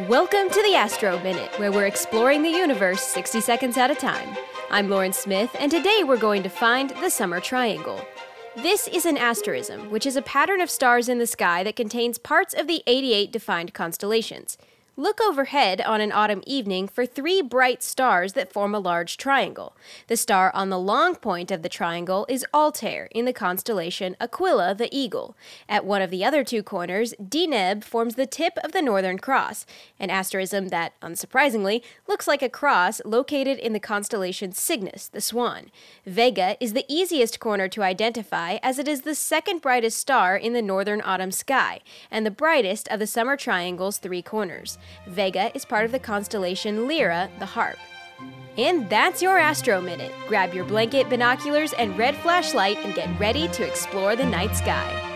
Welcome to the Astro Minute, where we're exploring the universe 60 seconds at a time. I'm Lauren Smith, and today we're going to find the Summer Triangle. This is an asterism, which is a pattern of stars in the sky that contains parts of the 88 defined constellations. Look overhead on an autumn evening for three bright stars that form a large triangle. The star on the long point of the triangle is Altair in the constellation Aquila the Eagle. At one of the other two corners, Deneb forms the tip of the Northern Cross, an asterism that, unsurprisingly, looks like a cross located in the constellation Cygnus, the Swan. Vega is the easiest corner to identify as it is the second brightest star in the northern autumn sky and the brightest of the summer triangle's three corners. Vega is part of the constellation Lyra, the harp. And that's your Astro Minute. Grab your blanket, binoculars, and red flashlight and get ready to explore the night sky.